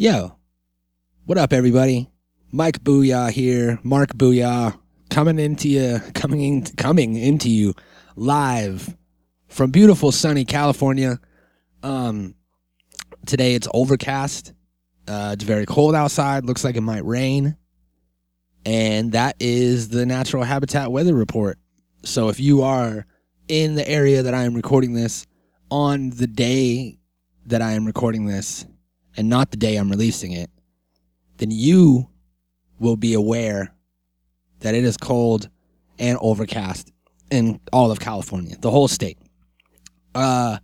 Yo, what up, everybody? Mike Booyah here, Mark Booyah, coming into you, coming in, coming into you live from beautiful sunny California. Um, today it's overcast. Uh, it's very cold outside. Looks like it might rain, and that is the natural habitat weather report. So if you are in the area that I am recording this on the day that I am recording this, and not the day I'm releasing it, then you will be aware that it is cold and overcast in all of California, the whole state. Uh,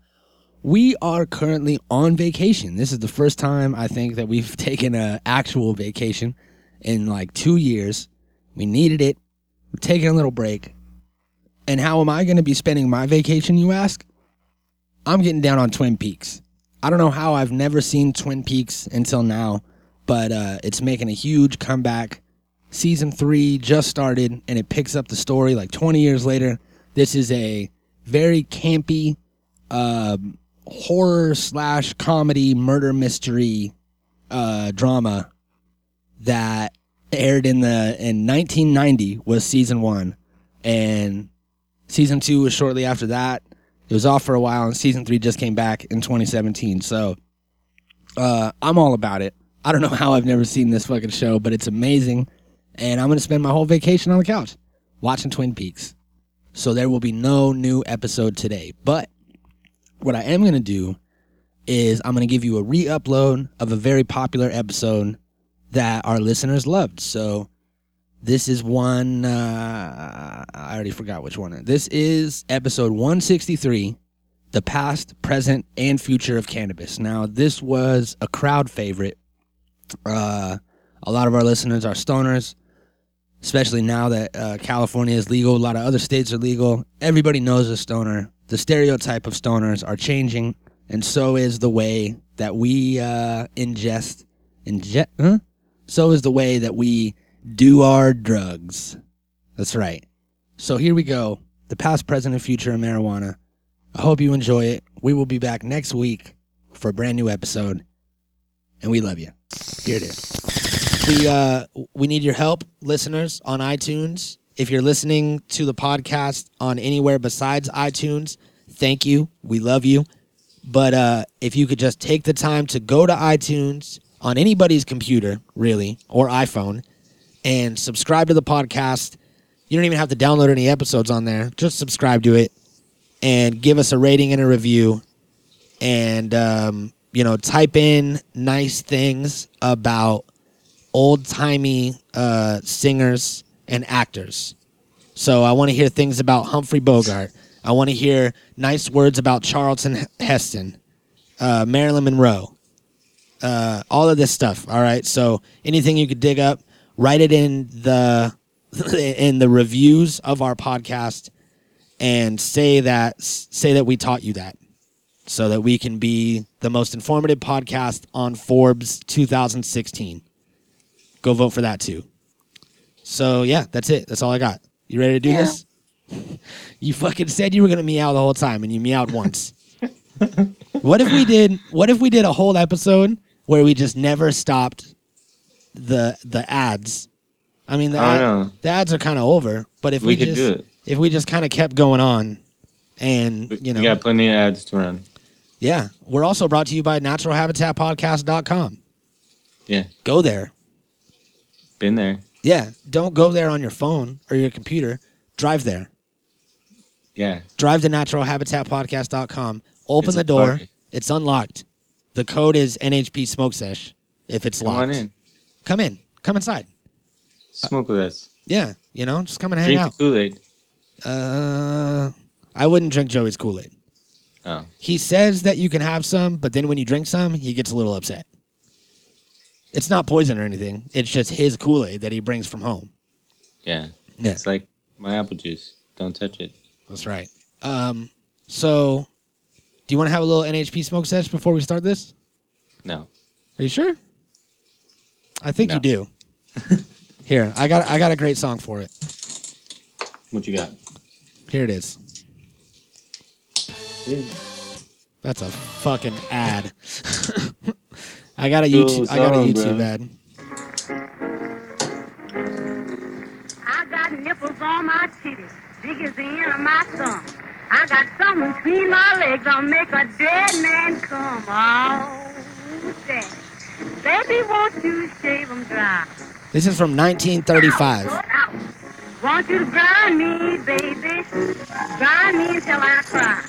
we are currently on vacation. This is the first time I think that we've taken an actual vacation in like two years. We needed it. We're taking a little break. And how am I going to be spending my vacation, you ask? I'm getting down on Twin Peaks. I don't know how I've never seen Twin Peaks until now, but uh, it's making a huge comeback. Season three just started, and it picks up the story like 20 years later. This is a very campy uh, horror slash comedy murder mystery uh, drama that aired in the in 1990 was season one, and season two was shortly after that. It was off for a while, and season three just came back in 2017. So uh, I'm all about it. I don't know how I've never seen this fucking show, but it's amazing. And I'm going to spend my whole vacation on the couch watching Twin Peaks. So there will be no new episode today. But what I am going to do is I'm going to give you a re upload of a very popular episode that our listeners loved. So this is one, uh, I already forgot which one. This is episode 163 The Past, Present, and Future of Cannabis. Now, this was a crowd favorite. Uh, a lot of our listeners are stoners, especially now that uh, California is legal. A lot of other states are legal. Everybody knows a stoner. The stereotype of stoners are changing, and so is the way that we uh, ingest. Ingest? Huh? So is the way that we do our drugs. That's right. So here we go. The past, present, and future of marijuana. I hope you enjoy it. We will be back next week for a brand new episode. And we love you. Here it is. We uh we need your help, listeners, on iTunes. If you're listening to the podcast on anywhere besides iTunes, thank you. We love you. But uh if you could just take the time to go to iTunes on anybody's computer, really, or iPhone, and subscribe to the podcast. You don't even have to download any episodes on there. Just subscribe to it and give us a rating and a review. And, um, you know, type in nice things about old timey uh, singers and actors. So I want to hear things about Humphrey Bogart. I want to hear nice words about Charlton Heston, uh, Marilyn Monroe, uh, all of this stuff. All right. So anything you could dig up, write it in the in the reviews of our podcast and say that say that we taught you that so that we can be the most informative podcast on Forbes 2016. Go vote for that too. So yeah, that's it. That's all I got. You ready to do Yeah. this? You fucking said you were gonna meow the whole time, and you meowed once. what if we did? What if we did a whole episode where we just never stopped the the ads? I mean, the, I ad- the ads are kind of over, but if we, We just if we just kind of kept going on, and you know, we got plenty of ads to run. yeah, we're also brought to you by naturalhabitatpodcast.com. Yeah, Go there. been there. Yeah, don't go there on your phone or your computer. Drive there. Yeah, Drive to naturalhabitatpodcast.com. Open It's the door. unlocked. It's unlocked. The code is NHP Smoke Sesh if it's come locked. on in, Come in. Come inside. smoke with us, Yeah, you know, just come and hang drink out. Kool Aid. Uh, I wouldn't drink Joey's Kool Aid. Oh, He says that you can have some, but then when you drink some, he gets a little upset. It's not poison or anything. It's just his Kool Aid that he brings from home. yeah. Yeah. It's like my apple juice. Don't touch it. That's right. Um, so do you want to have a little NHP smoke sesh before we start this? No. Are you sure? I think you do. Here, I got I got a great song for it. What you got? Here it is. That's a fucking ad. I got a Cool YouTube. I got a YouTube bro. ad. I got nipples on my titties, big as the end of my thumb. I got something between my legs that'll make a dead man come. Oh, daddy. Baby, won't you shave 'em dry? This is from 1935. Out. Want you to grind me, baby. Grind me until I cry.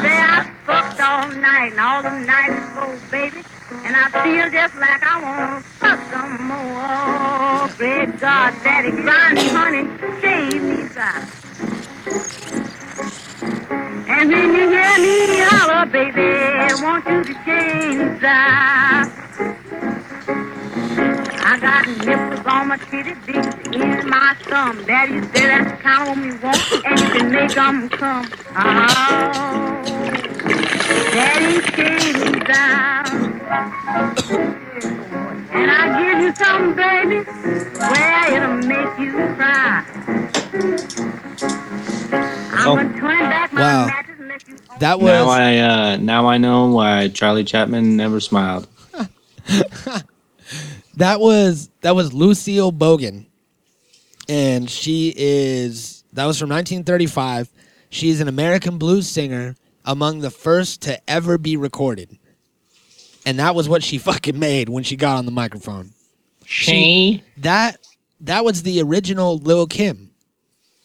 Say I fucked all night and all the night before, baby. And I feel just like I want to fuck some more. Oh, great God, daddy, grind me, honey, shave me dry. Oh, and when you hear me holler, baby, want you to change dry. Ah? I got nipples on my titty, big in my thumb. Daddy said that's the kind of woman you want, and you can make 'em come. Oh, Daddy me down. Ah. And I give you something, baby, where it'll make you cry. I'm Oh. gonna turn back my Wow. Mattress and let you That Now was I uh, now I know why Charlie Chapman never smiled. that was that was Lucille Bogan, and she is that was from 1935. She's an American blues singer, among the first to ever be recorded, and that was what she fucking made when she got on the microphone. She. That that was the original Lil Kim.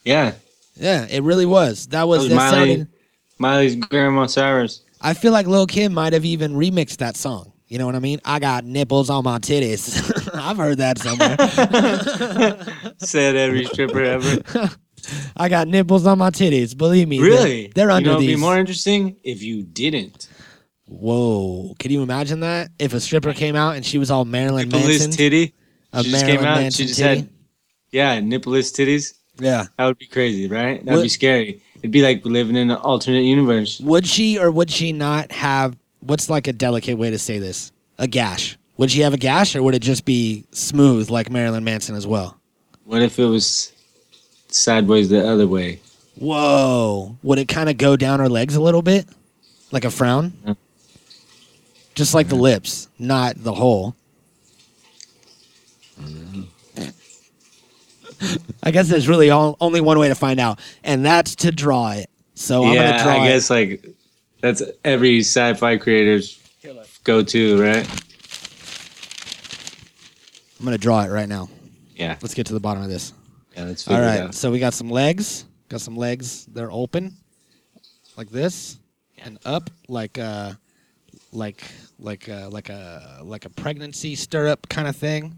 Yeah, Yeah, it really was. That was, was that Miley. sounded- Miley's grandma Cyrus. I feel like Lil Kim might have even remixed that song. You know what I mean? I got nipples on my titties. I've heard that somewhere. Said every stripper ever. I got nipples on my titties. Believe me. Really? They're, they're you under know, it'd be more interesting if you didn't. Whoa. Can you imagine that? If a stripper came out and she was all Marilyn Nippleless Manson. titty. a She just came out. Manson She just titty. had, yeah, nippleless titties. Yeah. That would be crazy, right? That'd What- be scary. It'd be like living in an alternate universe. Would she or would she not have what's like a delicate way to say this? A gash. Would she have a gash or would it just be smooth like Marilyn Manson as well? What if it was sideways the other way? Whoa. Would it kind of go down her legs a little bit? Like a frown? Yeah. Just like the lips, not the hole. I guess there's really all, only one way to find out, and that's to draw it. So I'm yeah, gonna draw I it. guess like that's every sci-fi creator's go-to, right? I'm gonna draw it right now. Yeah, Let's get to the bottom of this. yeah. Let's All figure it out. so we got some legs. Got some legs. They're open, like this, and up like uh like like uh, like a like a pregnancy stirrup kind of thing.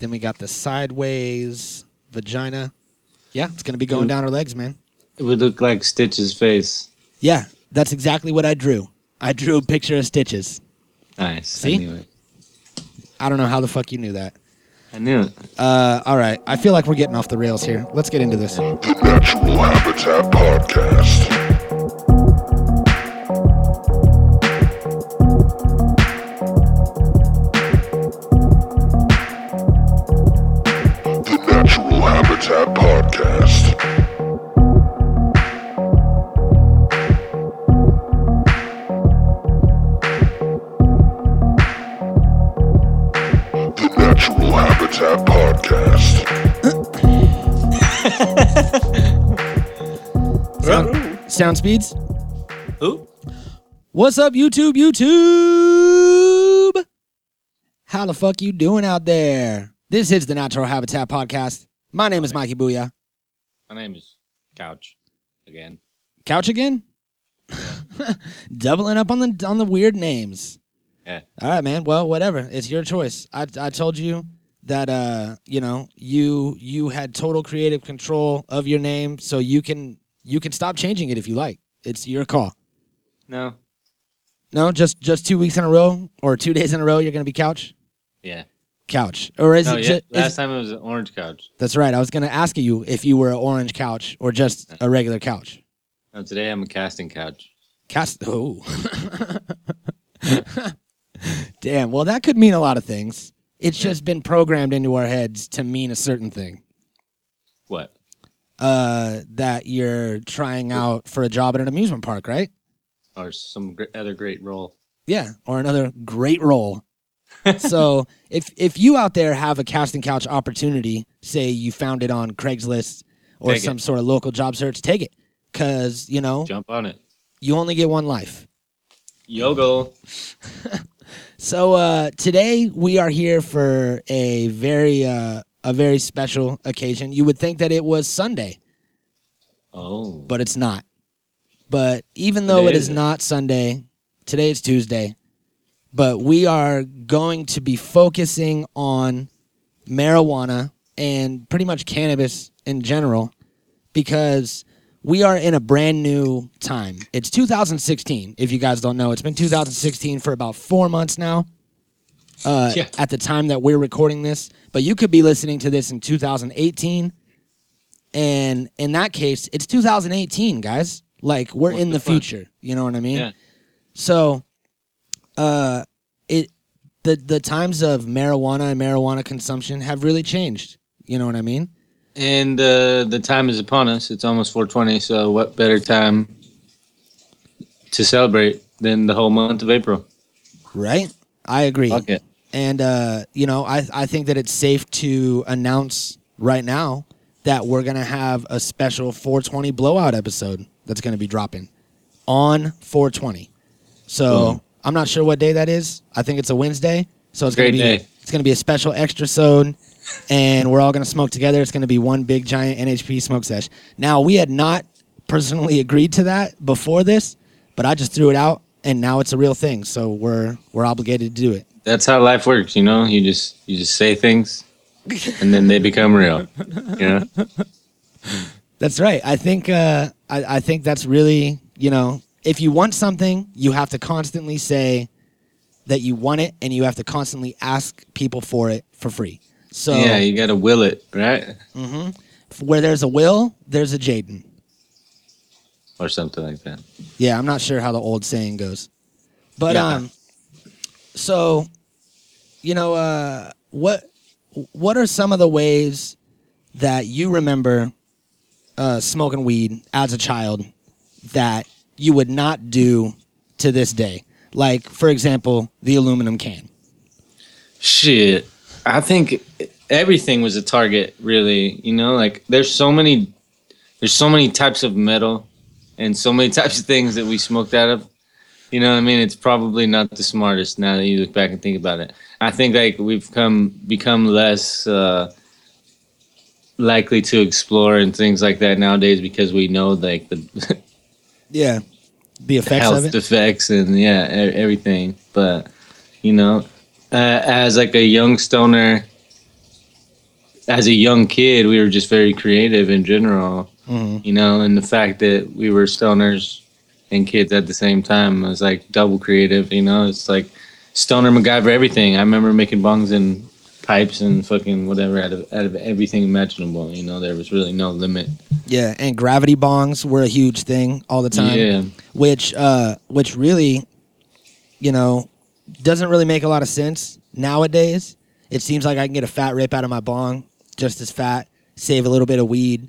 Then we got the sideways vagina. Yeah, it's gonna be going down her legs, man. It would look like Stitch's face. Yeah, that's exactly what I drew. I drew a picture of stitches. Nice. See? I knew it. I don't know how the fuck you knew that. I knew it. Uh, all right, I feel like we're getting off the rails here. Let's get into this. The Natural Habitat Podcast. Sound, speeds. Who? What's up, YouTube? YouTube. How the fuck you doing out there? This is the Natural Habitat Podcast. My name is Mikey Booyah. My name is Couch. Again. Couch again? Doubling up on the on the weird names. Yeah. All right, man. Well, whatever. It's your choice. I I told you that uh, you know, you you had total creative control of your name, so you can you can stop changing it if you like. It's your call. No. No, just just two weeks in a row or two days in a row, you're gonna be couch, Yeah. couch, or is No, it yeah. just? Last time it was an orange couch. that's right. I was gonna ask you if you were an orange couch or just a regular couch. No, today I'm a casting couch. Cast. Oh. Damn. Well, that could mean a lot of things. It's just been programmed into our heads to mean a certain thing. What? Uh, that you're trying out for a job at an amusement park, right? Or some gr- other great role. Yeah, or another great role. so if if you out there have a casting couch opportunity, say you found it on Craigslist or Take it. some sort of local job search, take it. Cause, you know, Jump on it. you only get one life. Yogo. So uh today we are here for a very uh a very special occasion. You would think that it was Sunday, Oh. but it's not. But even though it is not Sunday, today is Tuesday. But we are going to be focusing on marijuana and pretty much cannabis in general because we are in a brand new time. It's 2016, if you guys don't know. It's been 2016 for about four months now uh, Yeah. at the time that we're recording this. But you could be listening to this in 2018. And in that case, it's 2018, guys. Like we're What in the the future. You know what I mean? Yeah. So, uh, it the the times of marijuana and marijuana consumption have really changed. You know what I mean? And uh, the time is upon us. It's almost 420. So what better time to celebrate than the whole month of April? Right? I agree. Fuck it. And uh, you know, I I think that it's safe to announce right now that we're gonna have a special 420 blowout episode that's gonna be dropping on 420. So Boom. I'm not sure what day that is. I think it's a Wednesday. So it's gonna be day. it's gonna be a special extra sode, and we're all gonna smoke together. It's gonna be one big giant NHP smoke sesh. Now we had not personally agreed to that before this, but I just threw it out, and now it's a real thing. So we're we're obligated to do it. That's how life works, you know. You just you just say things, and then they become real. You know. That's right. I think uh, I, I think that's really you know if you want something, you have to constantly say that you want it, and you have to constantly ask people for it for free. So Yeah, you gotta will it, right? Mm-hmm. Where there's a will, there's a Jaden. Or something like that. Yeah, I'm not sure how the old saying goes, but Yeah. um, so you know uh, what what are some of the ways that you remember uh, smoking weed as a child that you would not do to this day? Like, for example, the aluminum can. Shit. I think everything was a target, really. You know, like there's so many there's so many types of metal and so many types of things that we smoked out of. You know what I mean? It's probably not the smartest now that you look back and think about it. I think like we've come become less uh likely to explore and things like that nowadays because we know like the Yeah, the effects health of it. effects and yeah e- everything but you know uh, as like a young stoner as a young kid we were just very creative in general Mhm. you know and the fact that we were stoners and kids at the same time. Was like double creative you know? It's like stoner MacGyver everything. I remember making bongs and pipes and fucking whatever out of out of everything imaginable you know? There was really no limit. Yeah, and gravity bongs were a huge thing all the time. yeah. which uh which really you know doesn't really make a lot of sense nowadays. It seems like i can get a fat rip out of my bong just as fat save a little bit of weed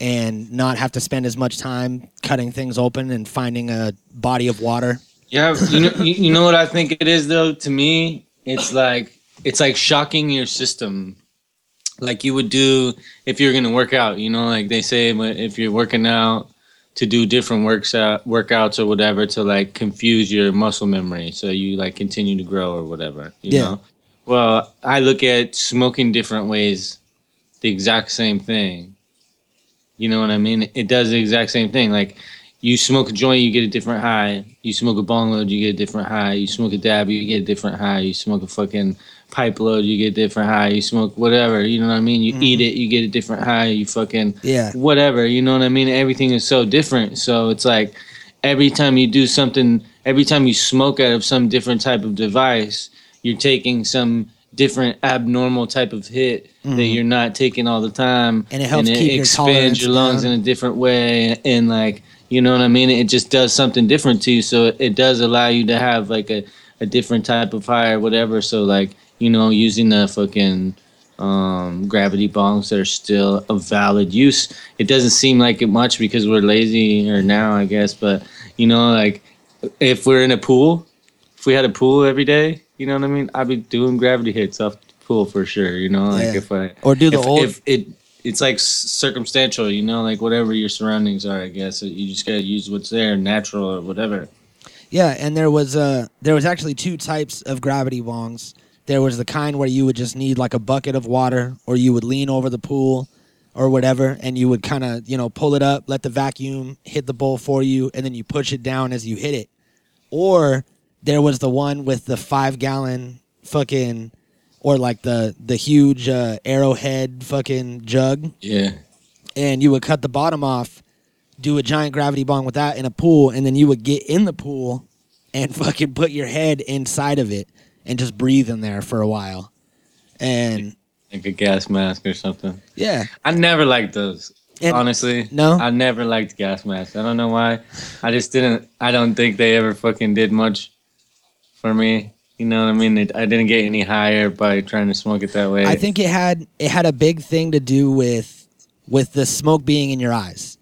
and not have to spend as much time cutting things open and finding a body of water Yeah, you know, you, know what I think it is though. To me, it's like it's like shocking your system, like you would do if you're gonna work out. You know, like they say if you're working out to do different works out, workouts or whatever to like confuse your muscle memory, so you like continue to grow or whatever. You Yeah. know. Well, I look at smoking different ways, the exact same thing. You know what I mean? It does the exact same thing. Like you smoke a joint, you get a different high. You smoke a bong load, you get a different high. You smoke a dab, you get a different high. You smoke a fucking pipe load, you get a different high. You smoke whatever, you know what I mean? You eat mm-hmm. it, you get a different high. You fucking yeah whatever, you know what I mean? Everything is so different. So it's like every time you do something, every time you smoke out of some different type of device, you're taking some different abnormal type of hit that you're not taking all the time Mm-hmm. And it helps keep your expands tolerance your lungs down. in a different way and like you know what i mean it just does something different to you so it, it does allow you to have like a, a different type of or whatever so like you know using the fucking um, gravity bongs that are still a valid use it doesn't seem like it much because we're lazy or now i guess but you know like if we're in a pool if we had a pool every day, you know what I mean? I'd be doing gravity hits off the pool for sure. You know, like Yeah. if I Or do the if, old if it it's like circumstantial, you know, like whatever your surroundings are. I guess you just gotta use what's there, natural or whatever. Yeah, and there was uh there was actually two types of gravity bongs. There was the kind where you would just need like a bucket of water or you would lean over the pool or whatever and you would kind of, you know, pull it up, let the vacuum hit the bowl for you and then you push it down as you hit it. Or there was the one with the 5 gallon fucking or like the the huge uh, arrowhead fucking jug Yeah. and you would cut the bottom off, do a giant gravity bong with that in a pool, and then you would get in the pool and fucking put your head inside of it and just breathe in there for a while. And Like a gas mask or something. yeah, I never liked those. And- honestly. No? I never liked gas masks. I don't know why. I just didn't I don't think they ever fucking did much for me. You know what I mean? It, I didn't get any higher by trying to smoke it that way. I think it had it had a big thing to do with with the smoke being in your eyes.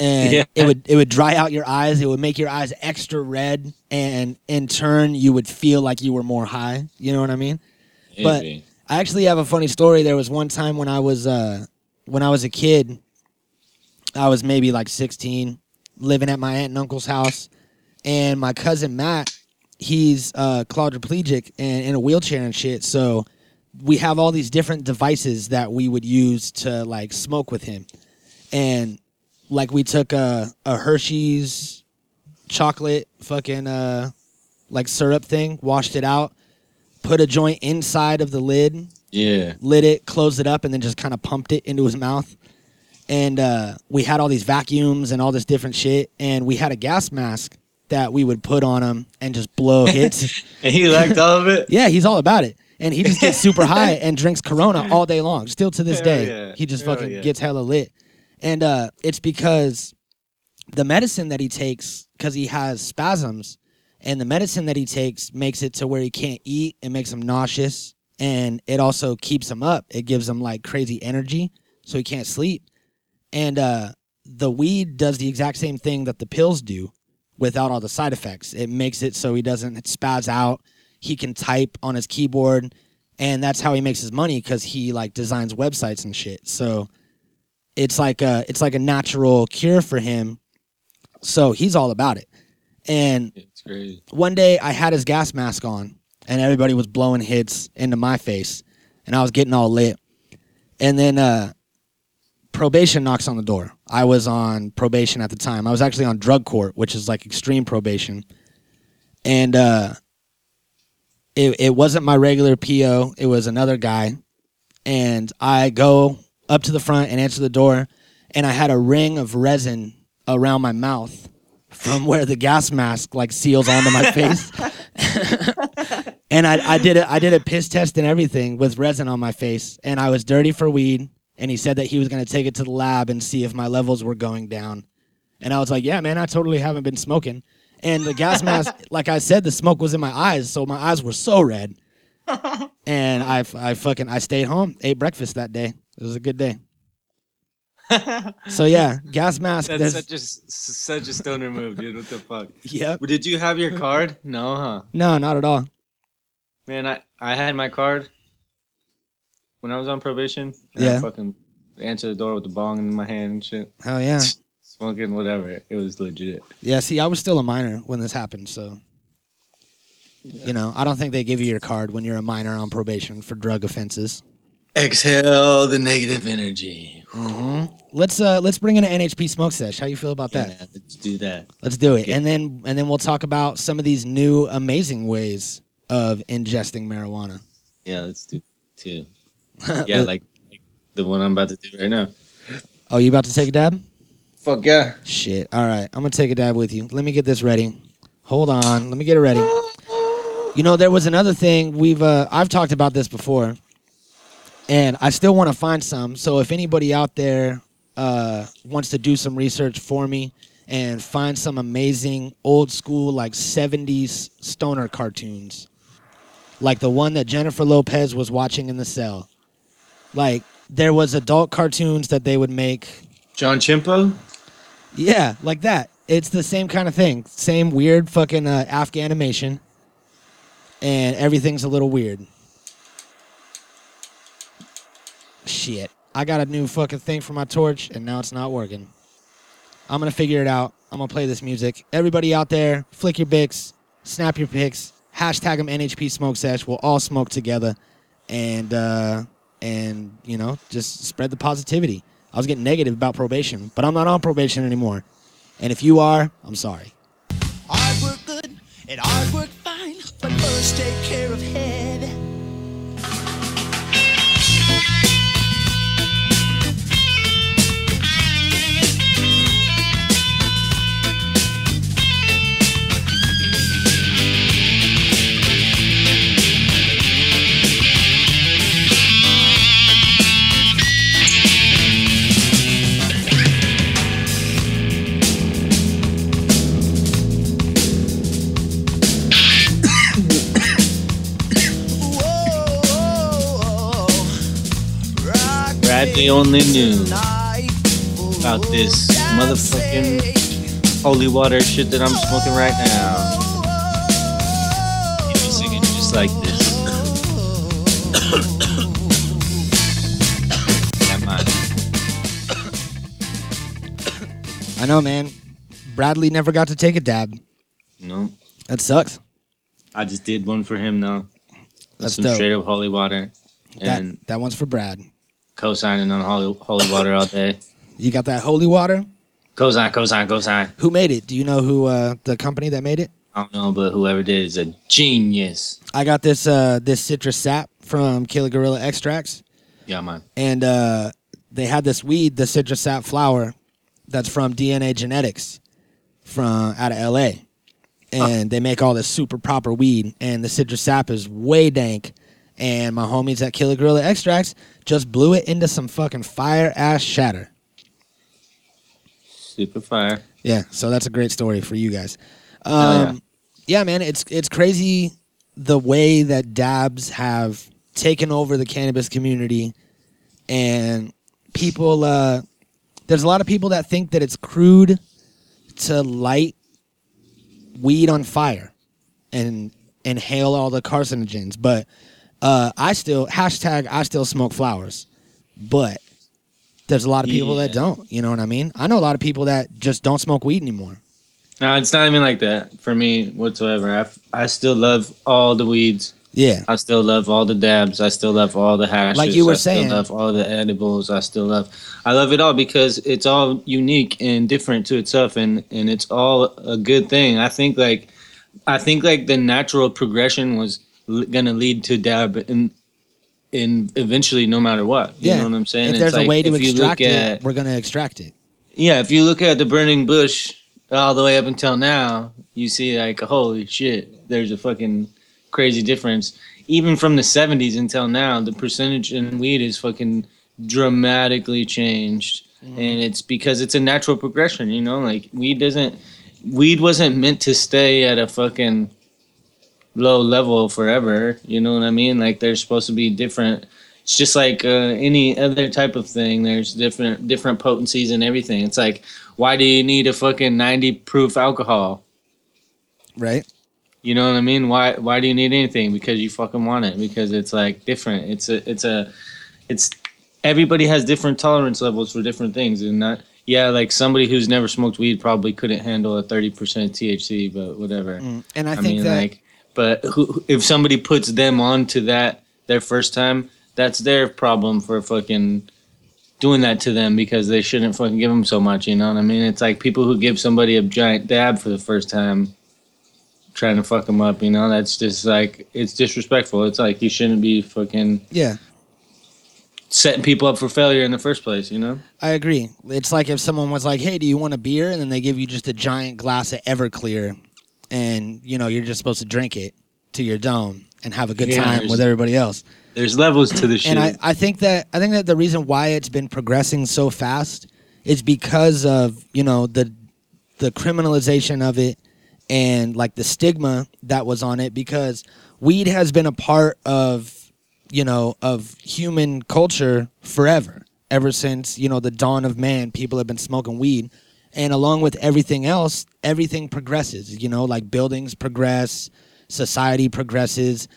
And Yeah. it would it would dry out your eyes. It would make your eyes extra red, and in turn, you would feel like you were more high. You know what I mean? but- I actually have a funny story. There was one time when I was uh when I was a kid, I was maybe like 16, living at my aunt and uncle's house, and my cousin Matt, he's uh quadriplegic and in a wheelchair and shit. So we have all these different devices that we would use to like smoke with him, and like we took a a Hershey's chocolate fucking uh like syrup thing, washed it out, put a joint inside of the lid, yeah. lit it, closed it up, and then just kind of pumped it into his mouth. And uh, we had all these vacuums and all this different shit, and we had a gas mask that we would put on him and just blow hits. And he liked all of it? yeah, he's all about it, and he just gets super high and drinks Corona all day long. Still to this Hell day, yeah. he just Hell fucking yeah. gets hella lit, and uh, it's because the medicine that he takes, because he has spasms, and the medicine that he takes makes it to where he can't eat. It makes him nauseous, and it also keeps him up. It gives him like crazy energy, so he can't sleep. And uh, the weed does the exact same thing that the pills do, without all the side effects. It makes it so he doesn't spaz out. He can type on his keyboard, and that's how he makes his money because he like designs websites and shit. So it's like a it's like a natural cure for him. So he's all about it. And one day I had his gas mask on and everybody was blowing hits into my face and I was getting all lit. And then uh probation knocks on the door. I was on probation at the time. I was actually on drug court, which is like extreme probation. And uh it it wasn't my regular PO, it was another guy. And I go up to the front and answer the door and I had a ring of resin around my mouth from where the gas mask like seals onto my face. and I, I did it I did a piss test and everything with resin on my face and I was dirty for weed and he said that he was going to take it to the lab and see if my levels were going down. And I was like, "Yeah, man, I totally haven't been smoking." And the gas mask like I said the smoke was in my eyes, so my eyes were so red. and I I fucking I stayed home, ate breakfast that day. It was a good day. So yeah, gas mask. That's there's- such a s- such a stoner move, dude. What the fuck? Yep. Did you have your card? No, huh? No, not at all. Man, I I had my card when I was on probation. Yeah. I fucking answered the door with the bong in my hand and shit, Hell yeah. smoking whatever. It was legit. Yeah, see, I was still a minor when this happened, so you know, I don't think they give you your card when you're a minor on probation for drug offenses. Exhale the negative energy. Let's uh let's bring in an NHP smoke sesh. How you feel about that? Yeah, let's do that. Let's do it. And then and then we'll talk about some of these new amazing ways of ingesting marijuana. Yeah, let's do two. Yeah, like, like the one I'm about to do right now. Oh, you about to take a dab? Fuck yeah. Shit. All right. I'm going to take a dab with you. Let me get this ready. Hold on. Let me get it ready. You know, there was another thing we've uh I've talked about this before. And I still want to find some. So if anybody out there uh wants to do some research for me and find some amazing old school like 70s stoner cartoons like the one that Jennifer Lopez was watching in the cell. Like there was adult cartoons that they would make John Chimpo? yeah, like that. It's the same kind of thing. Same weird fucking uh, Afghan animation. and everything's a little weird. Shit. I got a new fucking thing for my torch and now it's not working. I'm gonna figure it out. I'm gonna play this music. Everybody out there, flick your bics, snap your pics, hashtag them NHP Smoke Sesh. We'll all smoke together, and uh, and you know just spread the positivity. I was getting negative about probation, but I'm not on probation anymore. And if you are, I'm sorry. Hard work good and hard work fine, but first take care of head. Bradley only knew about this motherfucking holy water shit that I'm smoking right now. Be singing just like this. I know, man. Bradley never got to take a dab. No, That sucks. I just did one for him though. That's Some dope. straight up holy water. That And that one's for Brad. Co-signing on holy, holy water all day. You got that holy water? Co-sign, co-sign, co-sign. Who made it? Do you know who uh, the company that made it? I don't know, but whoever did is a genius. I got this uh, this citrus sap from Killer Gorilla Extracts, Yeah, man. and uh, they had this weed, the citrus sap flower, that's from DNA Genetics, from out of LA, and they make all this super proper weed, and the citrus sap is way dank, and my homies at Killer Gorilla Extracts just blew it into some fucking fire ass shatter. Super fire. Yeah, so that's a great story for you guys. Um, Hell yeah. man, it's it's crazy the way that dabs have taken over the cannabis community, and people. Uh, there's a lot of people that think that it's crude to light weed on fire and inhale all the carcinogens, but uh, I still hashtag I still smoke flowers, but there's a lot of people that don't. You know what I mean? I know a lot of people that just don't smoke weed anymore. No, it's not even like that for me whatsoever. I, I still love all the weeds. Yeah, I still love all the dabs. I still love all the hashes. Like you were saying. I still love all the edibles. I still love. I love it all because it's all unique and different to itself, and and it's all a good thing. I think like, I think like the natural progression was l- gonna lead to dab in, in eventually, no matter what. You yeah. know what I'm saying? If It's there's a like, way to extract look it, at- we're gonna extract it. yeah, if you look at the burning bush all the way up until now, you see like holy shit, there's a fucking crazy difference. Even from the 70s until now, the percentage in weed is fucking dramatically changed. Mm-hmm. And it's because it's a natural progression, you know? Like weed doesn't weed wasn't meant to stay at a fucking low level forever, you know what I mean? Like there's supposed to be different it's just like uh, any other type of thing. There's different different potencies and everything. It's like, why do you need a fucking 90 proof alcohol? Right? You know what I mean? Why why do you need anything? Because you fucking want it. Because it's like different. It's a it's a it's everybody has different tolerance levels for different things, and not yeah. Like somebody who's never smoked weed probably couldn't handle a 30% THC, but whatever. Mm. And I, I, think mean, that like, but who, if somebody puts them onto that their first time, that's their problem for fucking doing that to them because they shouldn't fucking give them so much. You know what I mean? It's like people who give somebody a giant dab for the first time, trying to fuck them up. You know, that's just like it's disrespectful. It's like you shouldn't be fucking yeah, setting people up for failure in the first place. You know? I agree. It's like if someone was like, "Hey, do you want a beer?" and then they give you just a giant glass of Everclear, and you know you're just supposed to drink it to your dome and have a good Yeah, time with everybody else. There's levels to the shit. And I, I think that I think that the reason why it's been progressing so fast is because of you know the the criminalization of it and like the stigma that was on it because weed has been a part of you know of human culture forever ever since you know the dawn of man people have been smoking weed and along with everything else everything progresses you know like buildings progress society progresses,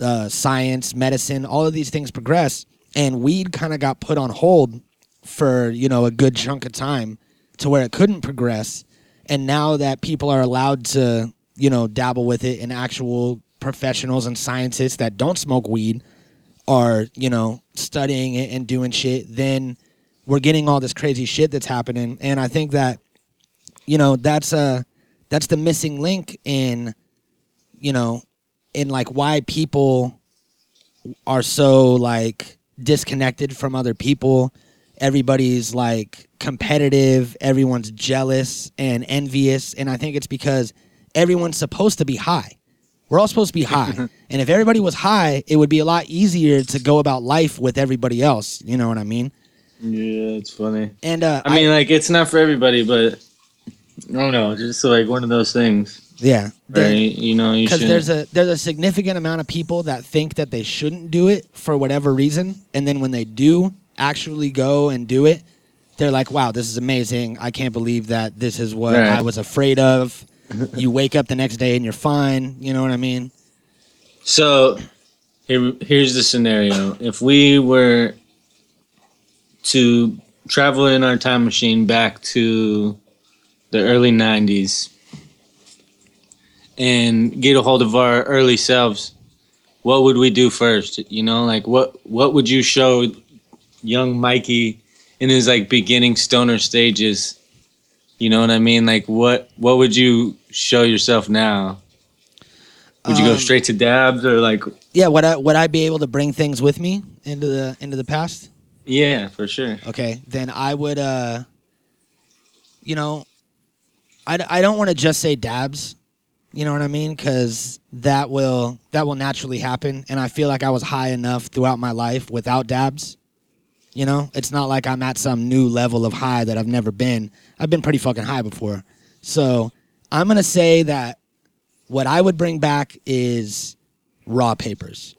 uh, science, medicine, all of these things progress, and weed kind of got put on hold for you know a good chunk of time to where it couldn't progress, and now that people are allowed to you know dabble with it, and actual professionals and scientists that don't smoke weed are you know studying it and doing shit, then we're getting all this crazy shit that's happening, and I think that you know that's a that's the missing link in you know in like why people are so like disconnected from other people. Everybody's like competitive. Everyone's jealous and envious. And i think it's because everyone's supposed to be high. We're all supposed to be high. And if everybody was high it would be a lot easier to go about life with everybody else. You know what i mean Yeah, it's funny. and uh I mean, like it's not for everybody, but I don't know, just like one of those things, yeah right? you know, you because should. there's a there's a significant amount of people that think that they shouldn't do it for whatever reason, and then when they do actually go and do it, they're like, "Wow, this is amazing! I can't believe that this is what Right. I was afraid of." you wake up the next day and you're fine. You know what I mean? So here, here's the scenario: if we were to travel in our time machine back to the early '90s and get a hold of our early selves, what would we do first? You know, like what what would you show young Mikey in his like beginning stoner stages? You know what I mean? Like what what would you show yourself now? Would you go Um, straight to dabs or like Yeah. Would I would I be able to bring things with me into the into the past? Yeah, for sure. Okay, then I would, uh, you know, I, I don't want to just say dabs. You know what I mean? Because that will that will naturally happen, and I feel like I was high enough throughout my life without dabs. You know, it's not like I'm at some new level of high that I've never been. I've been pretty fucking high before, so I'm gonna say that what I would bring back is raw papers.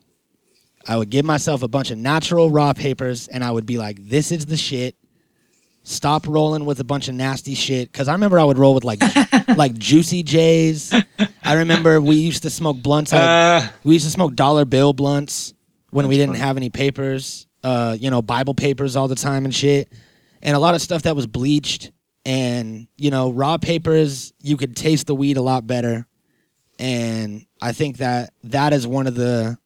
I would give myself a bunch of natural raw papers and I would be like, this is the shit. Stop rolling with a bunch of nasty shit. Cause I remember I would roll with like like juicy J's. I remember we used to smoke blunts. out of- Uh, we used to smoke dollar bill blunts when we didn't have any papers. Uh, you know, Bible papers all the time and shit. And a lot of stuff that was bleached. And, you know, raw papers, you could taste the weed a lot better. And I think that that is one of the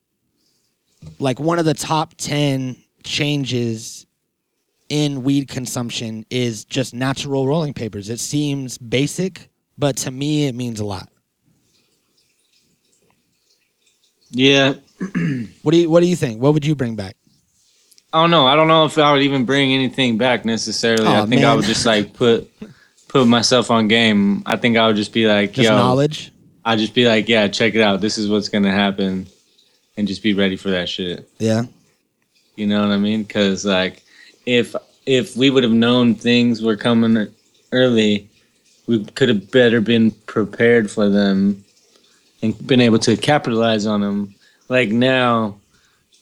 like one of the top 10 changes in weed consumption is just natural rolling papers. It seems basic, but to me it means a lot. yeah. What do you what do you think? What would you bring back? I don't know. I don't know if I would even bring anything back necessarily. Aw, I think I would just like put put myself on game. I think I would just be like, Just yo, knowledge? I'd just be like, yeah, check it out. This is what's gonna happen, and just be ready for that shit. Yeah. You know what I mean? Because like, if if we would have known things were coming early, we could have better been prepared for them and been able to capitalize on them. Like now,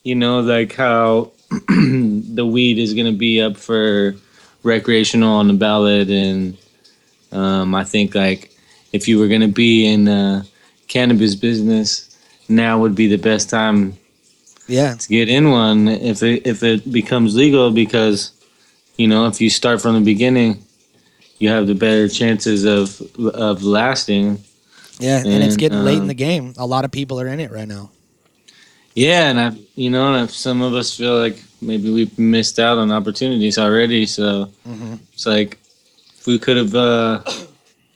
you know, like how the weed is gonna be up for recreational on the ballot, and um, I think like if you were gonna be in uh, cannabis business, now would be the best time Yeah. to get in one if it if it becomes legal because you know if you start from the beginning you have the better chances of of lasting Yeah. And it's And, getting late in um, the game. A lot of people are in it right now. yeah and i you know and some of us feel like maybe we've missed out on opportunities already so it's like if we could have uh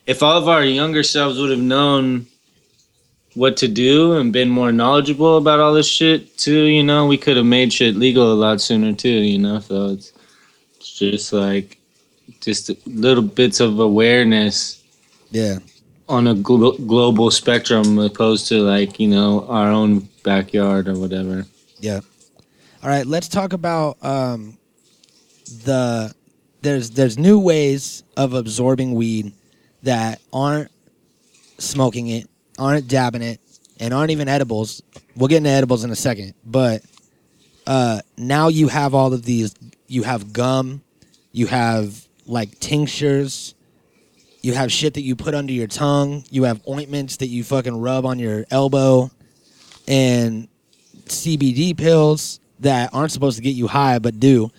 if all of our younger selves would have known what to do and been more knowledgeable about all this shit too, you know, we could have made shit legal a lot sooner too, you know. So it's, it's just like just little bits of awareness Yeah. on a glo- global spectrum opposed to like you know our own backyard or whatever. Yeah. All right, let's talk about um, the there's there's new ways of absorbing weed that aren't smoking it, aren't dabbing it, and aren't even edibles. We'll get into edibles in a second, but uh, now you have all of these. You have gum, you have like tinctures, You have shit that you put under your tongue. You have ointments that you fucking rub on your elbow, and CBD pills that aren't supposed to get you high but do,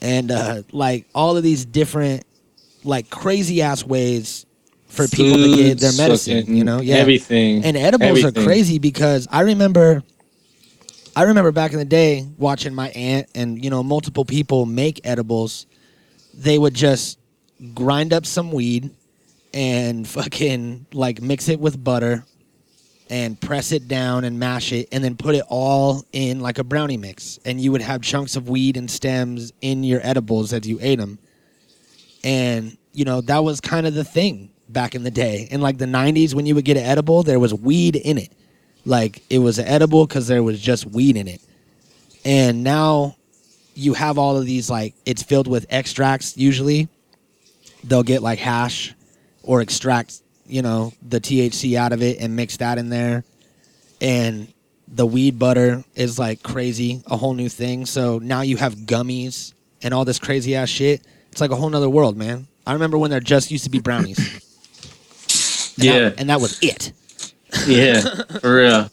and uh, like all of these different, like crazy ass ways for people to get their medicine. You know, yeah, everything. and edibles are crazy because I remember I remember back in the day watching my aunt and you know multiple people make edibles. They would just grind up some weed and fucking like mix it with butter and press it down and mash it and then put it all in like a brownie mix and you would have chunks of weed and stems in your edibles as you ate them and you know that was kind of the thing back in the day. In like the 90s when you would get an edible there was weed in it. Like it was an edible because there was just weed in it. And now you have all of these like it's filled with extracts usually. They'll get like hash or extract you know the thc out of it and mix that in there. And the weed butter is like crazy a whole new thing. So now you have gummies and all this crazy ass shit. It's like a whole nother world man. I remember when there just used to be brownies And Yeah. that- and that was it Yeah, for real.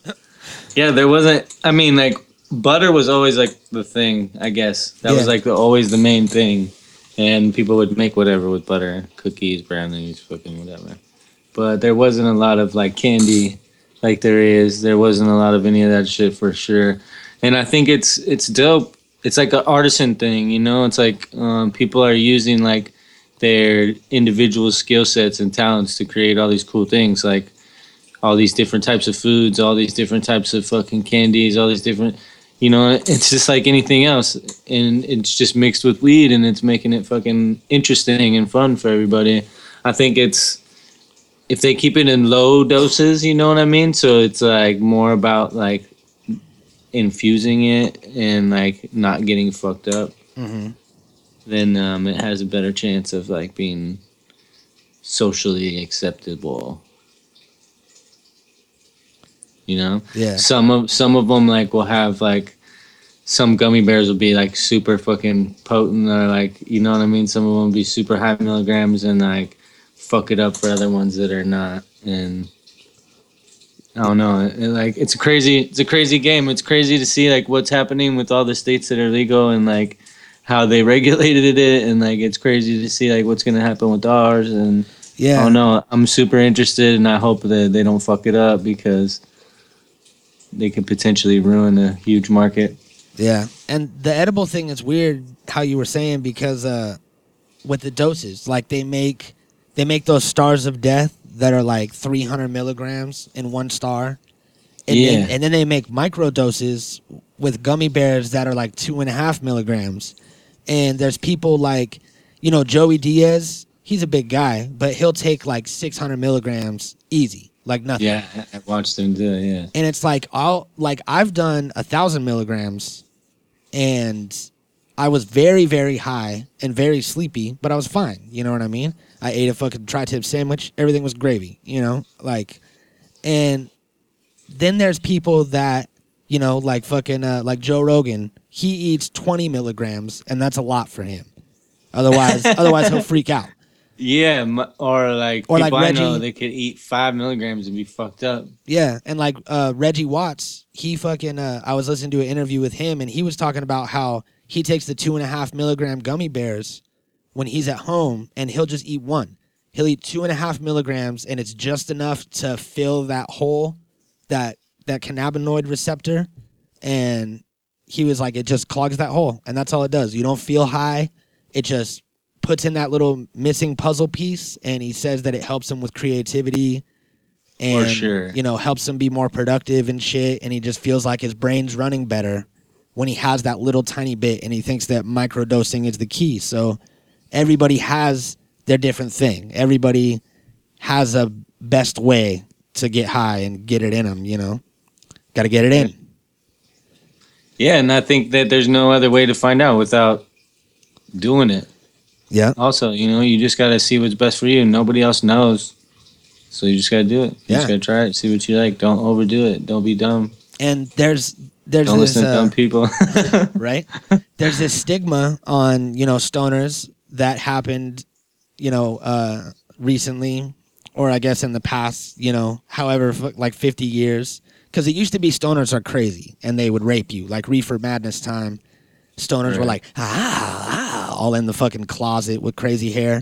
Yeah, there wasn't. I mean, like butter was always like the thing. I guess that was like the, always the main thing, and people would make whatever with butter, cookies, brownies, fucking whatever. But there wasn't a lot of like candy, like there is. There wasn't a lot of any of that shit for sure. And I think it's it's dope. It's like an artisan thing, you know. It's like um, people are using like their individual skill sets and talents to create all these cool things, like all these different types of foods, all these different types of fucking candies, all these different, you know, it's just like anything else. And it's just mixed with weed and it's making it fucking interesting and fun for everybody. I think it's, if they keep it in low doses, you know what I mean? So it's like more about like infusing it and like not getting fucked up, mm-hmm. Then um, it has a better chance of like being socially acceptable. You know? yeah Some of some of them like will have like some gummy bears will be like super fucking potent or like you know what I mean. Some of them will be super high milligrams and like fuck it up for other ones that are not. And I don't know. It, like it's crazy it's a crazy game. It's crazy to see like what's happening with all the states that are legal and like how they regulated it and like it's crazy to see like what's gonna happen with ours and yeah I don't know. I'm super interested, and I hope that they don't fuck it up because they could potentially ruin a huge market. Yeah, and the edible thing is weird how you were saying because uh, with the doses, like they make they make those stars of death that are like 300 milligrams in one star, and Yeah. then, and then they make micro doses with gummy bears that are like two and a half milligrams, and there's people like you know Joey Diaz, he's a big guy, but he'll take like 600 milligrams easy, like nothing Yeah, I watched them do it. Yeah, and it's like I'll like I've done a thousand milligrams, and I was very very high and very sleepy, but I was fine. You know what I mean? I ate a fucking tri-tip sandwich. Everything was gravy. You know, like, and then there's people that you know like fucking uh, like Joe Rogan. He eats twenty milligrams, and that's a lot for him. Otherwise, otherwise he'll freak out. yeah, m- or like Or like I know they could eat five milligrams and be fucked up. Yeah, and like uh, Reggie Watts, he fucking. Uh, I was listening to an interview with him, and he was talking about how he takes the two and a half milligram gummy bears when he's at home, and he'll just eat one. He'll eat two and a half milligrams, and it's just enough to fill that hole, that that cannabinoid receptor, and he was like, it just clogs that hole, and that's all it does. You don't feel high. It just puts in that little missing puzzle piece, and he says that it helps him with creativity and sure. you know helps him be more productive and shit and he just feels like his brain's running better when he has that little tiny bit and he thinks that microdosing is the key so everybody has their different thing everybody has a best way to get high and get it in them you know got to get it in Yeah, and I think that there's no other way to find out without doing it. yeah Also, you know, you just gotta see what's best for you. Nobody else knows, so you just gotta do it. You Yeah. just gotta try it. See what you like. Don't overdo it. Don't be dumb. and there's there's Don't this listen to uh, dumb people. right? There's this stigma on you know stoners that happened, you know, uh, recently, or I guess in the past, you know, however, like 50 years. Because it used to be stoners are crazy and they would rape you. Like Reefer Madness time, stoners were Right. like, ah, ah, all in the fucking closet with crazy hair.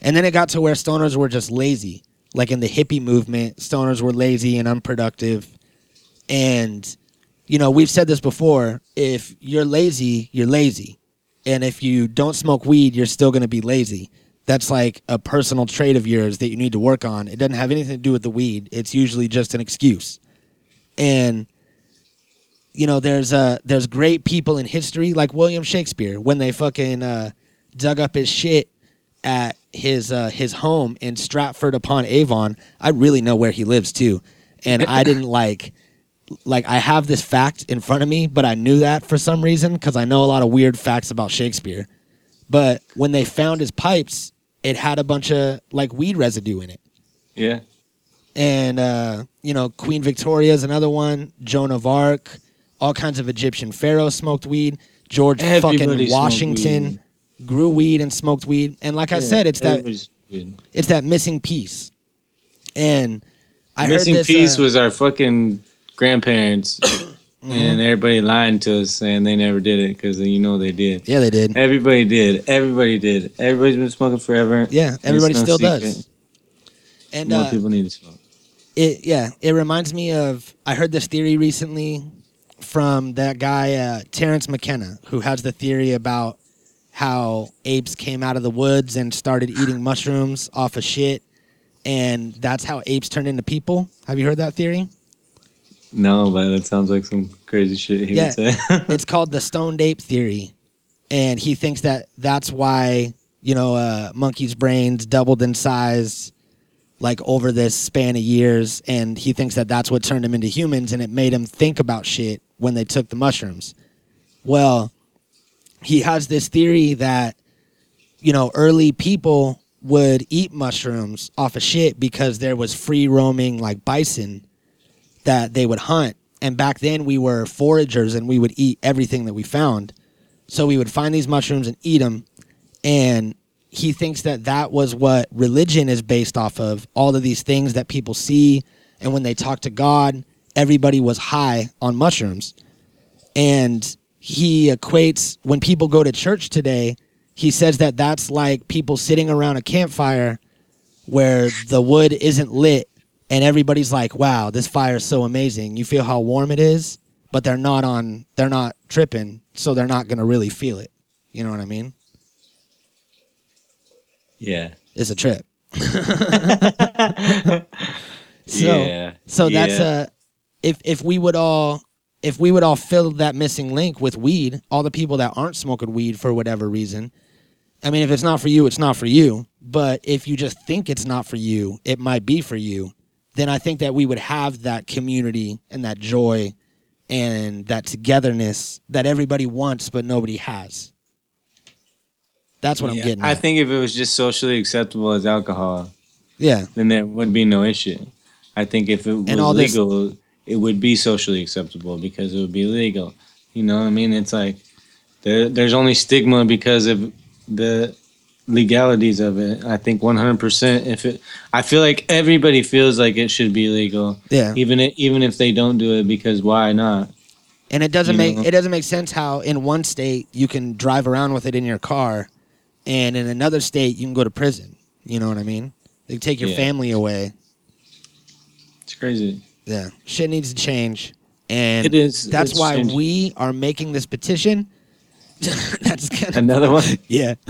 And then it got to where stoners were just lazy. Like in the hippie movement, stoners were lazy and unproductive. And, you know, we've said this before if you're lazy, you're lazy. And if you don't smoke weed, you're still going to be lazy. That's like a personal trait of yours that you need to work on. It doesn't have anything to do with the weed, it's usually just an excuse. And, you know, there's uh there's great people in history like William Shakespeare when they fucking uh, dug up his shit at his uh, his home in Stratford upon Avon. I really know where he lives too, and I didn't like like I have this fact in front of me, but I knew that for some reason because I know a lot of weird facts about Shakespeare. But when they found his pipes, it had a bunch of like weed residue in it Yeah. And uh, you know Queen Victoria is another one. Joan of Arc, all kinds of Egyptian pharaohs smoked weed. George Everybody fucking Washington weed. grew weed and smoked weed. And like I said, it's that it's that missing piece. And I Missing heard this. piece uh, was our fucking grandparents, and everybody lying to us saying they never did it because you know they did. yeah, they did. Everybody did. Everybody did. Everybody's been smoking forever. Yeah, everybody no still secret. does. And More uh, people need to smoke. It yeah it reminds me of i heard this theory recently from that guy uh, Terence McKenna who has the theory about how apes came out of the woods and started eating mushrooms off of shit and that's how apes turned into people have you heard that theory No, but that sounds like some crazy shit he Yeah. would say. it's called the stoned ape theory and he thinks that that's why you know uh, monkeys brains doubled in size like over this span of years and he thinks that that's what turned him into humans and it made him think about shit when they took the mushrooms. Well he has this theory that you know early people would eat mushrooms off of shit because there was free roaming like bison that they would hunt. And back then we were foragers and we would eat everything that we found. So we would find these mushrooms and eat them and he thinks that that was what religion is based off of all of these things that people see and when they talk to god everybody was high on mushrooms. And he equates when people go to church today he says that that's like people sitting around a campfire where the wood isn't lit and everybody's like wow this fire is so amazing. You feel how warm it is but they're not on they're not tripping so they're not going to really feel it. You know what i mean yeah. it's a trip so yeah. so that's yeah. a if if we would all if we would all fill that missing link with weed all the people that aren't smoking weed for whatever reason i mean if it's not for you it's not for you but if you just think it's not for you it might be for you then i think that we would have that community and that joy and that togetherness that everybody wants but nobody has that's what i'm Yeah, getting I think if it was just socially acceptable as alcohol, yeah then there would be no issue. I think if it was all this- legal, it would be socially acceptable because it would be legal. You know what I mean? It's like there, there's only stigma because of the legalities of it. I think 100%. If it, I feel like everybody feels like it should be legal, yeah even i- even if they don't do it because why not? And it doesn't You make know? it doesn't make sense how in one state you can drive around with it in your car, and in another state you can go to prison. You know what I mean? They take your Yeah. family away. It's crazy. Yeah, shit needs to change, and It is. that's it's why changing. we are making this petition. that's kind of Another one. yeah.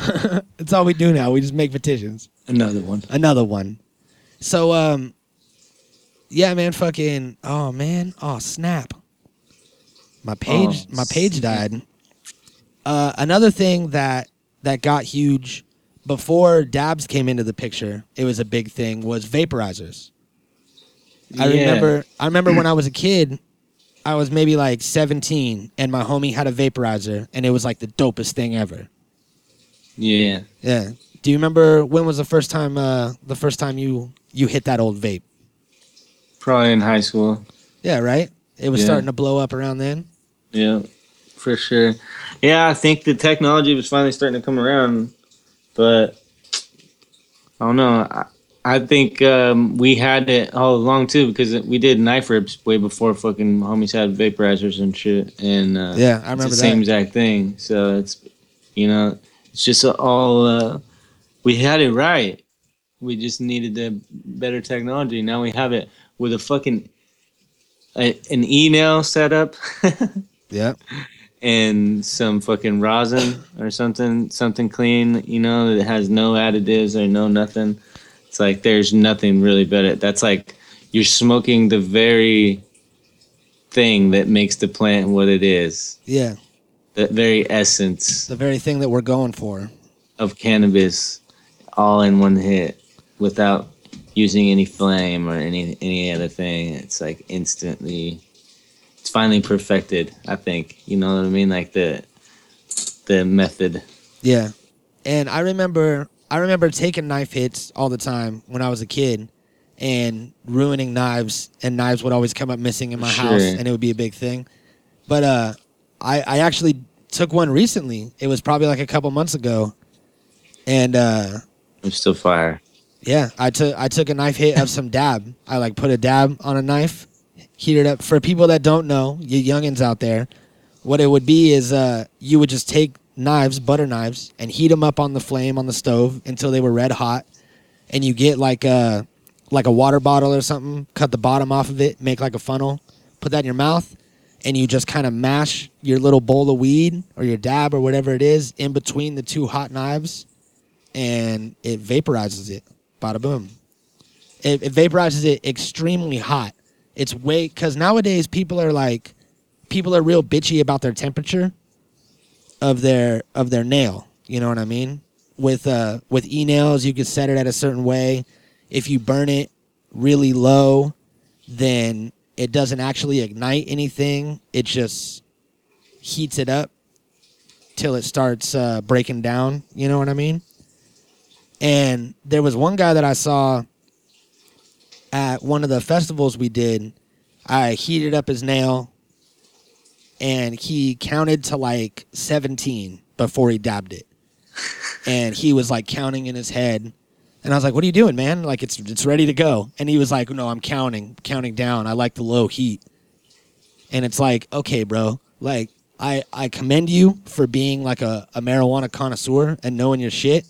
that's all we do now. We just make petitions. Another one. Another one. So um, yeah, man. Fucking oh man. Oh snap. My page. Oh, my page died. Uh, another thing that that got huge before dabs came into the picture, it was a big thing. Was vaporizers. I Yeah. remember. I remember when I was a kid. I was maybe like 17, and my homie had a vaporizer, and it was like the dopest thing ever. Yeah. Yeah. Do you remember when was the first time? Uh, the first time you you hit that old vape? Probably in high school. Yeah, right. It was Yeah. starting to blow up around then. Yeah, for sure. Yeah, I think the technology was finally starting to come around, but I don't know. I, I think um, we had it all along too because we did knife rips way before fucking homies had vaporizers and shit. And uh, Yeah, I it's remember the same exact thing. So it's you know it's just all uh, we had it right. We just needed the better technology. Now we have it with a fucking a, an email nail setup. Yeah. And some fucking rosin or something, something clean, you know, that has no additives or no nothing. It's like there's nothing really better. That's like you're smoking the very thing that makes the plant what it is. Yeah. The very essence the very thing that we're going for. of cannabis all in one hit without using any flame or any any other thing. It's like instantly finally perfected, I think. You know what I mean? Like the the method. Yeah. And I remember I remember taking knife hits all the time when I was a kid and ruining knives and knives would always come up missing in my Sure. house and it would be a big thing. But uh I I actually took one recently. It was probably like a couple months ago. And uh I'm still fire. yeah, I took I took a knife hit of some dab. I like put a dab on a knife, heated up. For people that don't know, you youngins out there, what it would be is uh, you would just take knives, butter knives, and heat them up on the flame on the stove until they were red hot, and you get like a like a water bottle or something, cut the bottom off of it, make like a funnel, put that in your mouth, and you just kind of mash your little bowl of weed or your dab or whatever it is in between the two hot knives, and it vaporizes it. Bada boom. It, it vaporizes it extremely hot. It's way because nowadays people are like, people are real bitchy about their temperature of their of their nail. You know what I mean? With uh with e nails, you can set it at a certain way. If you burn it really low, then it doesn't actually ignite anything. It just heats it up till it starts uh, breaking down. You know what I mean? And there was one guy that I saw at one of the festivals we did. I heated up his nail and he counted to like 17 before he dabbed it. and he was like counting in his head. And I was like, "What are you doing, man? Like it's it's ready to go." And he was like, "No, I'm counting, counting down. I like the low heat." And it's like, "Okay, bro. Like I I commend you for being like a, a marijuana connoisseur and knowing your shit,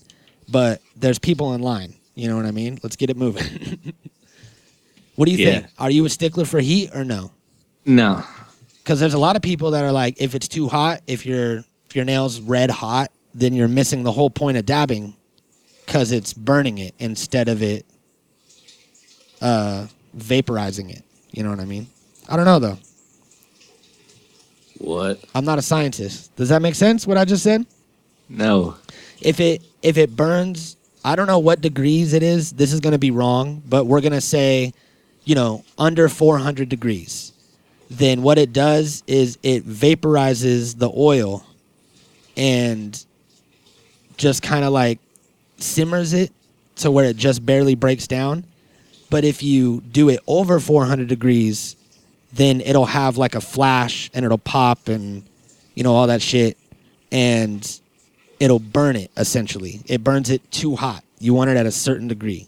but there's people in line. You know what I mean? Let's get it moving." what do you Yeah. think? Are you a stickler for heat or no? No. because there's a lot of people that are like, if it's too hot, if your if your nails red hot, then you're missing the whole point of dabbing, because it's burning it instead of it uh, vaporizing it. You know what I mean? I don't know though. What? I'm not a scientist. Does that make sense? What I just said? No. If it if it burns, I don't know what degrees it is. This is going to be wrong, but we're going to say, you know, under 400 degrees. Then what it does is it vaporizes the oil and just kind of like simmers it to where it just barely breaks down. But if you do it over 400 degrees, then it'll have like a flash and it'll pop and you know all that shit and it'll burn it essentially. It burns it too hot. You want it at a certain degree.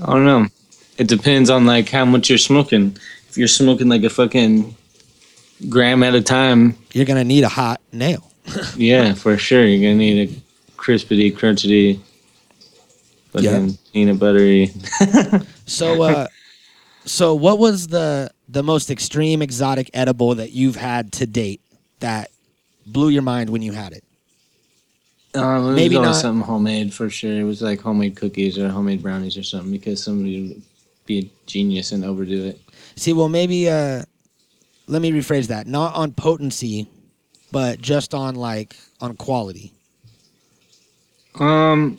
I don't know. It depends on like how much you're smoking. If you're smoking like a fucking gram at a time, You're gonna need a hot nail. yeah, for sure. You're gonna need a crispity, crunchity, fucking peanut buttery. So uh so what was the the most extreme exotic edible that you've had to date that blew your mind when you had it? Um, it was Maybe not- something homemade for sure. It was like homemade cookies or homemade brownies or something because somebody be a genius and overdo it. See, well maybe uh let me rephrase that. Not on potency, but just on like on quality. Um,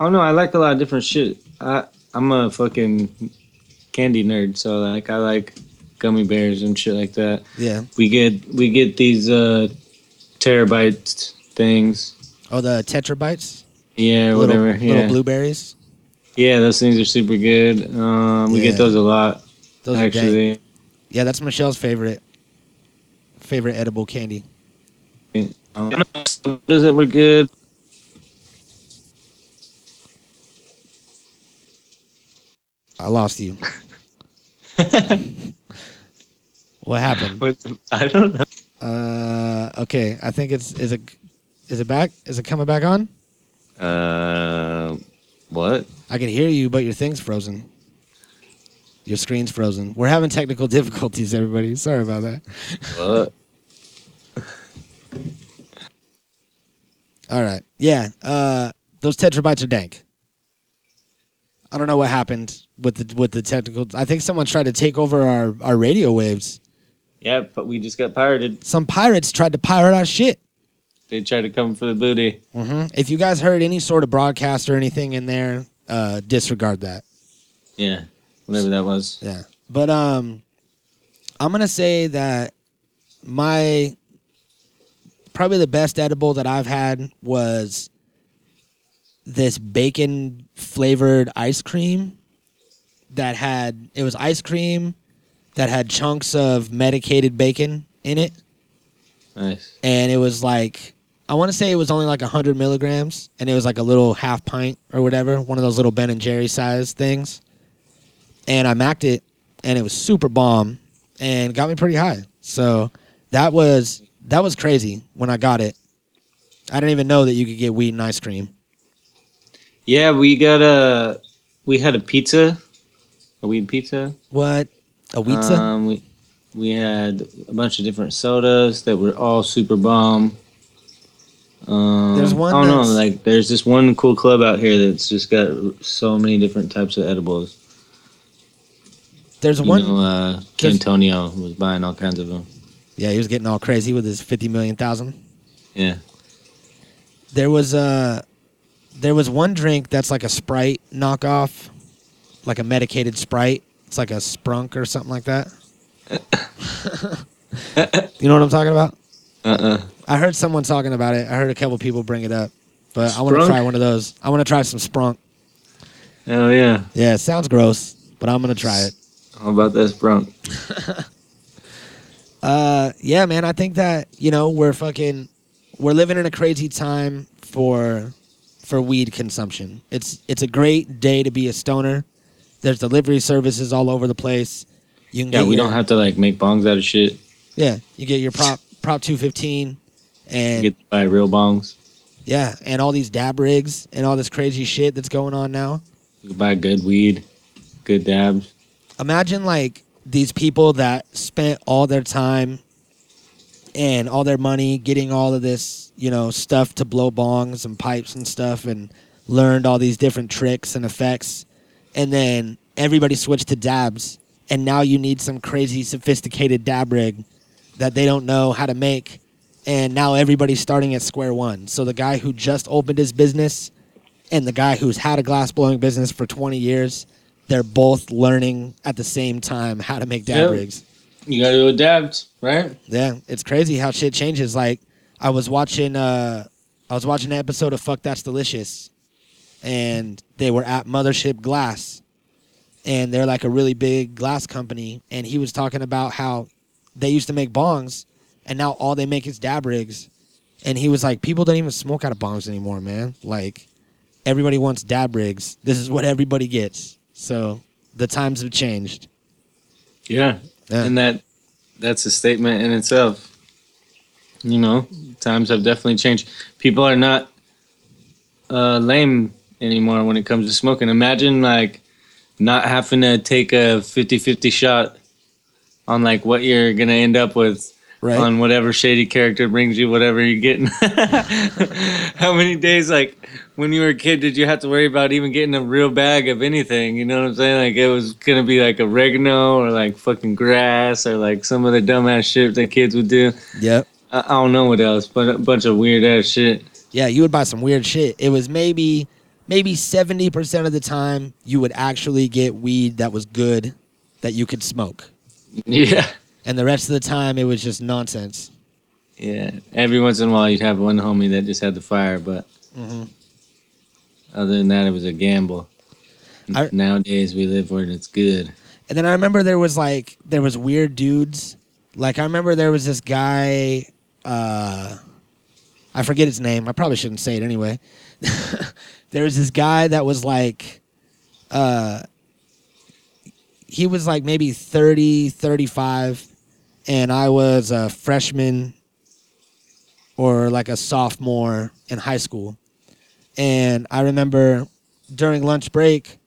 I don't know. I like a lot of different shit. I I'm a fucking candy nerd, so like I like gummy bears and shit like that. Yeah. We get we get these uh Terra Bite things. Oh the tetrabites? Yeah, little, whatever. little Yeah, blueberries. Yeah, those things are super good. Um, we Yeah. get those a lot Those are actually. Yeah, that's Michelle's favorite favorite edible candy. Um, does it look good? I lost you. what happened? I don't know. Uh, okay, I think it's is it is it back? Is it coming back on? Uh, what? I can hear you, but your thing's frozen. Your screen's frozen. We're having technical difficulties, everybody. Sorry about that. What? All right. Yeah. Uh, those tetrabytes are dank. I don't know what happened with the with the technical. I think someone tried to take over our our radio waves. Yeah, but we just got pirated. Some pirates tried to pirate our shit. They tried to come for the booty. hmm If you guys heard any sort of broadcast or anything in there, uh, disregard that. Yeah, whatever that was. Yeah. But um I'm gonna say that my probably the best edible that I've had was this bacon flavored ice cream that had it was ice cream that had chunks of medicated bacon in it Nice. and it was like I want to say it was only like 100 milligrams, and it was like a little half pint or whatever, one of those little Ben and Jerry size things. And I macked it, and it was super bomb, and got me pretty high. So that was that was crazy when I got it. I didn't even know that you could get weed and ice cream. Yeah, we got a we had a pizza, a weed pizza. What a pizza? Um, we we had a bunch of different sodas that were all super bomb. Um, There's one I don't know. Like, there's this one cool club out here that's just got so many different types of edibles. There's You one. know, uh, Cantonio was buying all kinds of them. yeah, he was getting all crazy with his 50 million thousand. Yeah. There was a there was one drink that's like a Sprite knockoff, like a medicated Sprite. It's like a Sprunk or something like that. You know what I'm talking about? Uh. uh I heard someone talking about it. I heard a couple people bring it up, but I want to try one of those. I want to try some Sprunk. Oh yeah. Yeah, it sounds gross, but I'm gonna try it. How about this, bro? Uh, yeah, man. I think that you know we're fucking we're living in a crazy time for for weed consumption. It's it's a great day to be a stoner. There's delivery services all over the place. You can Yeah, get we your- don't have to like make bongs out of shit. yeah. You get your prop prop two fifteen, and you Get to buy real bongs. yeah, and all these dab rigs and all this crazy shit that's going on now. You can buy good weed, good dabs. imagine like these people that spent all their time and all their money getting all of this, you know, stuff to blow bongs and pipes and stuff and learned all these different tricks and effects. And then everybody switched to dabs. And now you need some crazy sophisticated dab rig that they don't know how to make. And now everybody's starting at square one. So the guy who just opened his business and the guy who's had a glass blowing business for 20 years, they're both learning at the same time how to make dab rigs. You gotta adapt, right? Yeah, it's crazy how shit changes. Like I was watching uh I was watching an episode of Fuck That's Delicious and they were at Mothership Glass and they're like a really big glass company and he was talking about how they used to make bongs and now all they make is dab rigs and he was like people don't even smoke out of bongs anymore, man. Like everybody wants dab rigs. This is what everybody gets. So the times have changed. Yeah. Yeah. And that that's a statement in itself. You know, times have definitely changed. People are not uh, lame anymore when it comes to smoking. Imagine like not having to take a 50-50 shot on like what you're gonna end up with Right. on whatever shady character brings you whatever you're getting. How many days like when you were a kid did you have to worry about even getting a real bag of anything? You know what I'm saying? Like it was gonna be like oregano or like fucking grass or like some of the dumbass shit that kids would do. Yep. I, I don't know what else, but a bunch of weird ass shit. Yeah, you would buy some weird shit. It was maybe maybe 70% of the time you would actually get weed that was good that you could smoke. Yeah. And the rest of the time it was just nonsense. Yeah. Every once in a while you'd have one homie that just had the fire, but Mhm. other than that it was a gamble. I- Nowadays we live where it's good. And then I remember there was like there was weird dudes. Like I remember there was this guy uh I forget his name. I probably shouldn't say it anyway. there was this guy that was like uh he was like maybe 30, 35, and I was a freshman or like a sophomore in high school. And I remember during lunch break,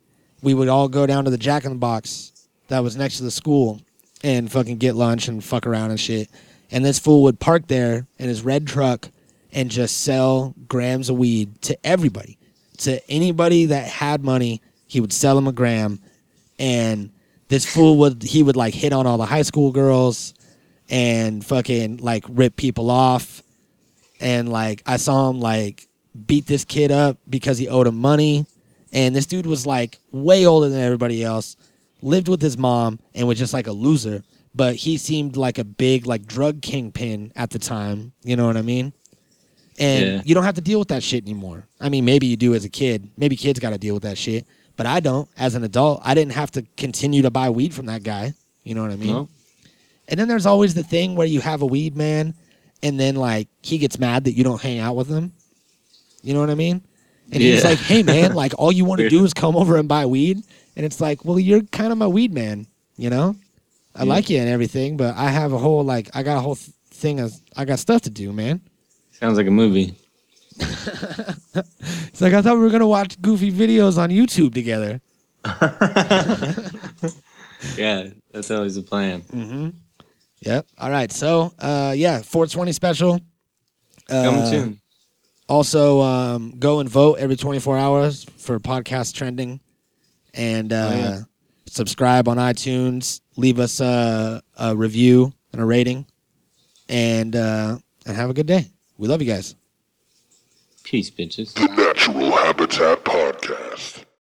we would all go down to the Jack in the Box that was next to the school and fucking get lunch and fuck around and shit. And this fool would park there in his red truck and just sell grams of weed to everybody. To anybody that had money, he would sell them a gram. And this fool would he would like hit on all the high school girls and fucking like rip people off. And like I saw him like beat this kid up because he owed him money. And this dude was like way older than everybody else, lived with his mom, and was just like a loser. But he seemed like a big like drug kingpin at the time. You know what I mean? And Yeah. you don't have to deal with that shit anymore. I mean, maybe you do as a kid. Maybe kids got to deal with that shit. But I don't. As an adult, I didn't have to continue to buy weed from that guy. You know what I mean? No? And then there's always the thing where you have a weed man, and then like he gets mad that you don't hang out with him. You know what I mean? And he's like, "Hey man, like all you want to do is come over and buy weed," and it's like, "Well, you're kind of my weed man, you know? I Yeah. like you and everything, but I have a whole like I got a whole th- thing of I got stuff to do, man." Sounds like a movie. It's like I thought we were gonna watch goofy videos on YouTube together. Yeah, that's always the plan. Mm-hmm. Yep. All right. So, uh, yeah, 420 special. Uh, Coming soon. Also, um, go and vote every 24 hours for podcast trending, and uh, Oh, yeah. subscribe on iTunes. Leave us a, a review and a rating, and uh, and have a good day. We love you guys. Peace, bitches. The Natural Habitat Podcast.